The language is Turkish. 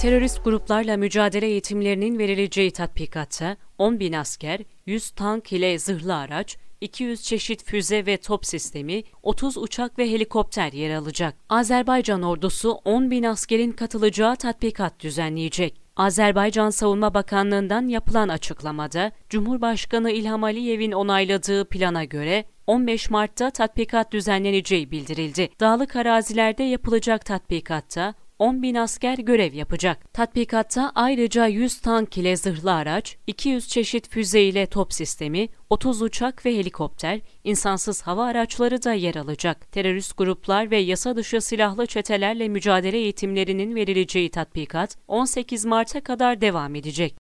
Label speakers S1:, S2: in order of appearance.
S1: Terörist gruplarla mücadele eğitimlerinin verileceği tatbikatta 10 bin asker, 100 tank ile zırhlı araç, 200 çeşit füze ve top sistemi, 30 uçak ve helikopter yer alacak. Azerbaycan ordusu 10 bin askerin katılacağı tatbikat düzenleyecek. Azerbaycan Savunma Bakanlığı'ndan yapılan açıklamada, Cumhurbaşkanı İlham Aliyev'in onayladığı plana göre 15 Mart'ta tatbikat düzenleneceği bildirildi. Dağlık arazilerde yapılacak tatbikatta 10 bin asker görev yapacak. Tatbikatta ayrıca 100 tank ile zırhlı araç, 200 çeşit füze ile top sistemi, 30 uçak ve helikopter, insansız hava araçları da yer alacak. Terörist gruplar ve yasa dışı silahlı çetelerle mücadele eğitimlerinin verileceği tatbikat 18 Mart'a kadar devam edecek.